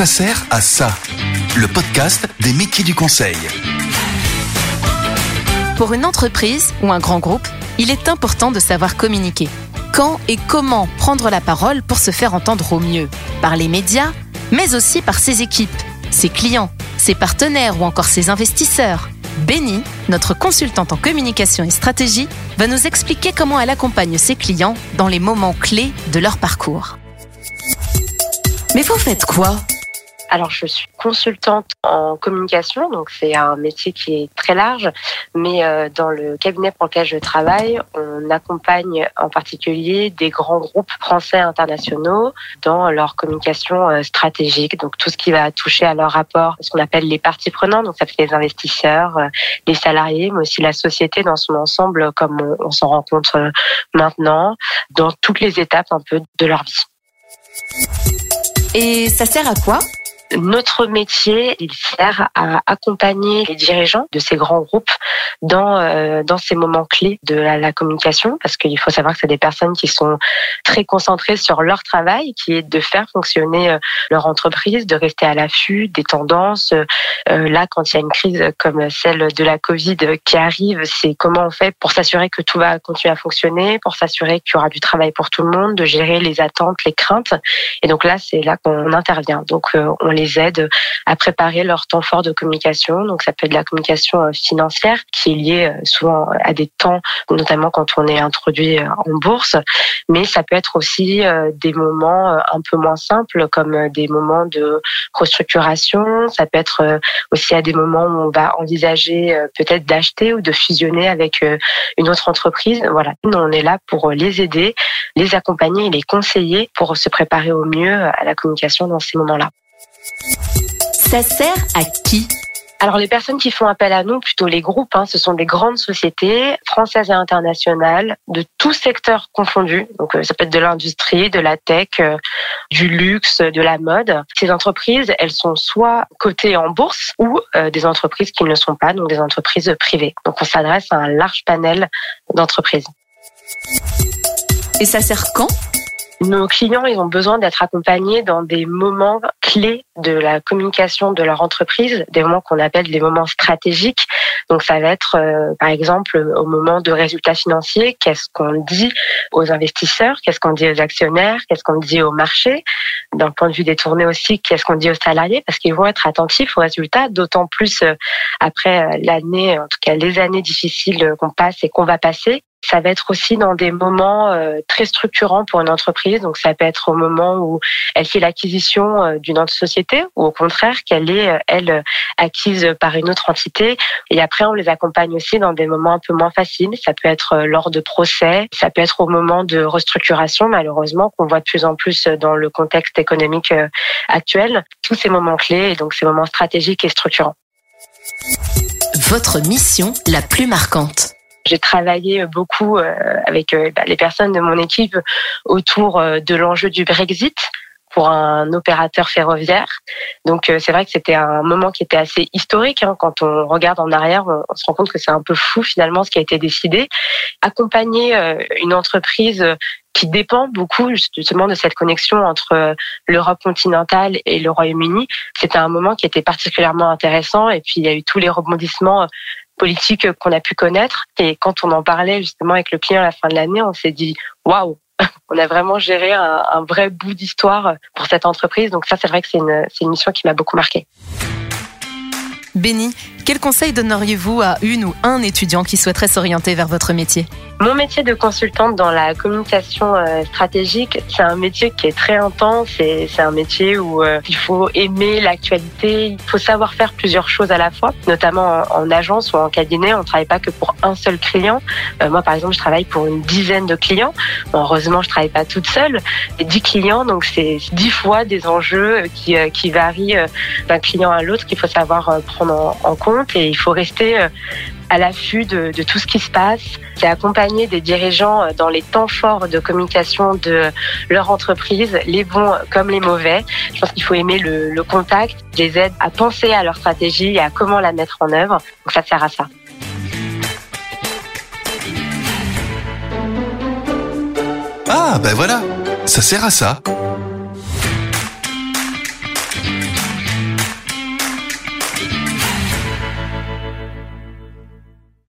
Ça sert à ça. Le podcast des métiers du conseil. Pour une entreprise ou un grand groupe, il est important de savoir communiquer. Quand et comment prendre la parole pour se faire entendre au mieux Par les médias, mais aussi par ses équipes, ses clients, ses partenaires ou encore ses investisseurs. Béni, notre consultante en communication et stratégie, va nous expliquer comment elle accompagne ses clients dans les moments clés de leur parcours. Mais vous faites quoi? Alors, je suis consultante en communication, donc c'est un métier qui est très large, mais euh, dans le cabinet pour lequel je travaille, on accompagne en particulier des grands groupes français internationaux dans leur communication euh, stratégique, donc tout ce qui va toucher à leur rapport, ce qu'on appelle les parties prenantes, donc ça fait les investisseurs, euh, les salariés, mais aussi la société dans son ensemble, comme on, s'en rend compte maintenant, dans toutes les étapes un peu de leur vie. Et ça sert à quoi? Notre métier, il sert à accompagner les dirigeants de ces grands groupes dans euh, dans ces moments clés de la, communication, parce qu'il faut savoir que c'est des personnes qui sont très concentrées sur leur travail, qui est de faire fonctionner euh, leur entreprise, de rester à l'affût des tendances. Euh, là, quand il y a une crise comme celle de la Covid qui arrive, c'est comment on fait pour s'assurer que tout va continuer à fonctionner, pour s'assurer qu'il y aura du travail pour tout le monde, de gérer les attentes, les craintes. Et donc là, c'est là qu'on intervient. Donc on les les aide à préparer leur temps fort de communication. Donc ça peut être de la communication euh, financière qui est liée euh, souvent à des temps, notamment quand on est introduit euh, en bourse, mais ça peut être aussi des moments un peu moins simples comme des moments de restructuration. Ça peut être aussi à des moments où on va envisager peut-être d'acheter ou de fusionner avec une autre entreprise. Voilà, nous on est là pour les aider, les accompagner les conseiller pour se préparer au mieux à la communication dans ces moments-là. Ça sert à qui alors les personnes qui font appel à nous, plutôt les groupes, hein, ce sont des grandes sociétés françaises et internationales de tous secteurs confondus. Donc euh, ça peut être de l'industrie, de la tech, euh, du luxe, de la mode. Ces entreprises, elles sont soit cotées en bourse ou euh, des entreprises qui ne le sont pas, donc des entreprises privées. Donc on s'adresse à un large panel d'entreprises. Et ça sert quand? Nos clients, ils ont besoin d'être accompagnés dans des moments clés de la communication de leur entreprise, des moments qu'on appelle des moments stratégiques. Donc ça va être, euh, par exemple, au moment de résultats financiers, qu'est-ce qu'on dit aux investisseurs, qu'est-ce qu'on dit aux actionnaires, qu'est-ce qu'on dit au marché, d'un point de vue détourné aussi, qu'est-ce qu'on dit aux salariés, parce qu'ils vont être attentifs aux résultats, d'autant plus euh, après euh, l'année, en tout cas les années difficiles qu'on passe et qu'on va passer. Ça va être aussi dans des moments euh, très structurants pour une entreprise. Donc ça peut être au moment où elle fait l'acquisition euh, d'une autre société ou au contraire qu'elle est, euh, elle, acquise par une autre entité. Et après, on les accompagne aussi dans des moments un peu moins faciles. Ça peut être lors de procès, ça peut être au moment de restructuration, malheureusement, qu'on voit de plus en plus dans le contexte économique actuel. Tous ces moments clés donc ces moments stratégiques et structurants. Votre mission la plus marquante j'ai travaillé beaucoup euh, avec euh, bah, les personnes de mon équipe autour euh, de l'enjeu du Brexit pour un opérateur ferroviaire. Donc c'est vrai que c'était un moment qui était assez historique. Hein. Quand on regarde en arrière, on, se rend compte que c'est un peu fou finalement ce qui a été décidé. Accompagner une entreprise qui dépend beaucoup justement de cette connexion entre l'Europe continentale et le Royaume-Uni, c'était un moment qui était particulièrement intéressant. Et puis il y a eu tous les rebondissements politique qu'on a pu connaître. Et quand on en parlait justement avec le client à la fin de l'année, on s'est dit waouh, on a vraiment géré un, vrai bout d'histoire pour cette entreprise. Donc ça, c'est vrai que c'est une, une mission qui m'a beaucoup marqué. Béni, quel conseil donneriez-vous à une ou un étudiant qui souhaiterait s'orienter vers votre métier? Mon métier de consultante dans la communication euh, stratégique, c'est un métier qui est très intense et c'est un métier où euh, il faut aimer l'actualité, il faut savoir faire plusieurs choses à la fois, notamment en agence ou en cabinet. On ne travaille pas que pour un seul client. Euh, moi, par exemple, je travaille pour une dizaine de clients. heureusement, je travaille pas toute seule. Et 10 clients, donc c'est dix fois des enjeux qui varient d'un client à l'autre qu'il faut savoir prendre en compte et il faut rester euh, à l'affût de, tout ce qui se passe. C'est accompagner des dirigeants euh, dans les temps forts de communication de leur entreprise, les bons comme les mauvais. Je pense qu'il faut aimer le, contact. Je les aide à penser à leur stratégie et à comment la mettre en œuvre. Donc ça sert à ça. Ah ben voilà, ça sert à ça.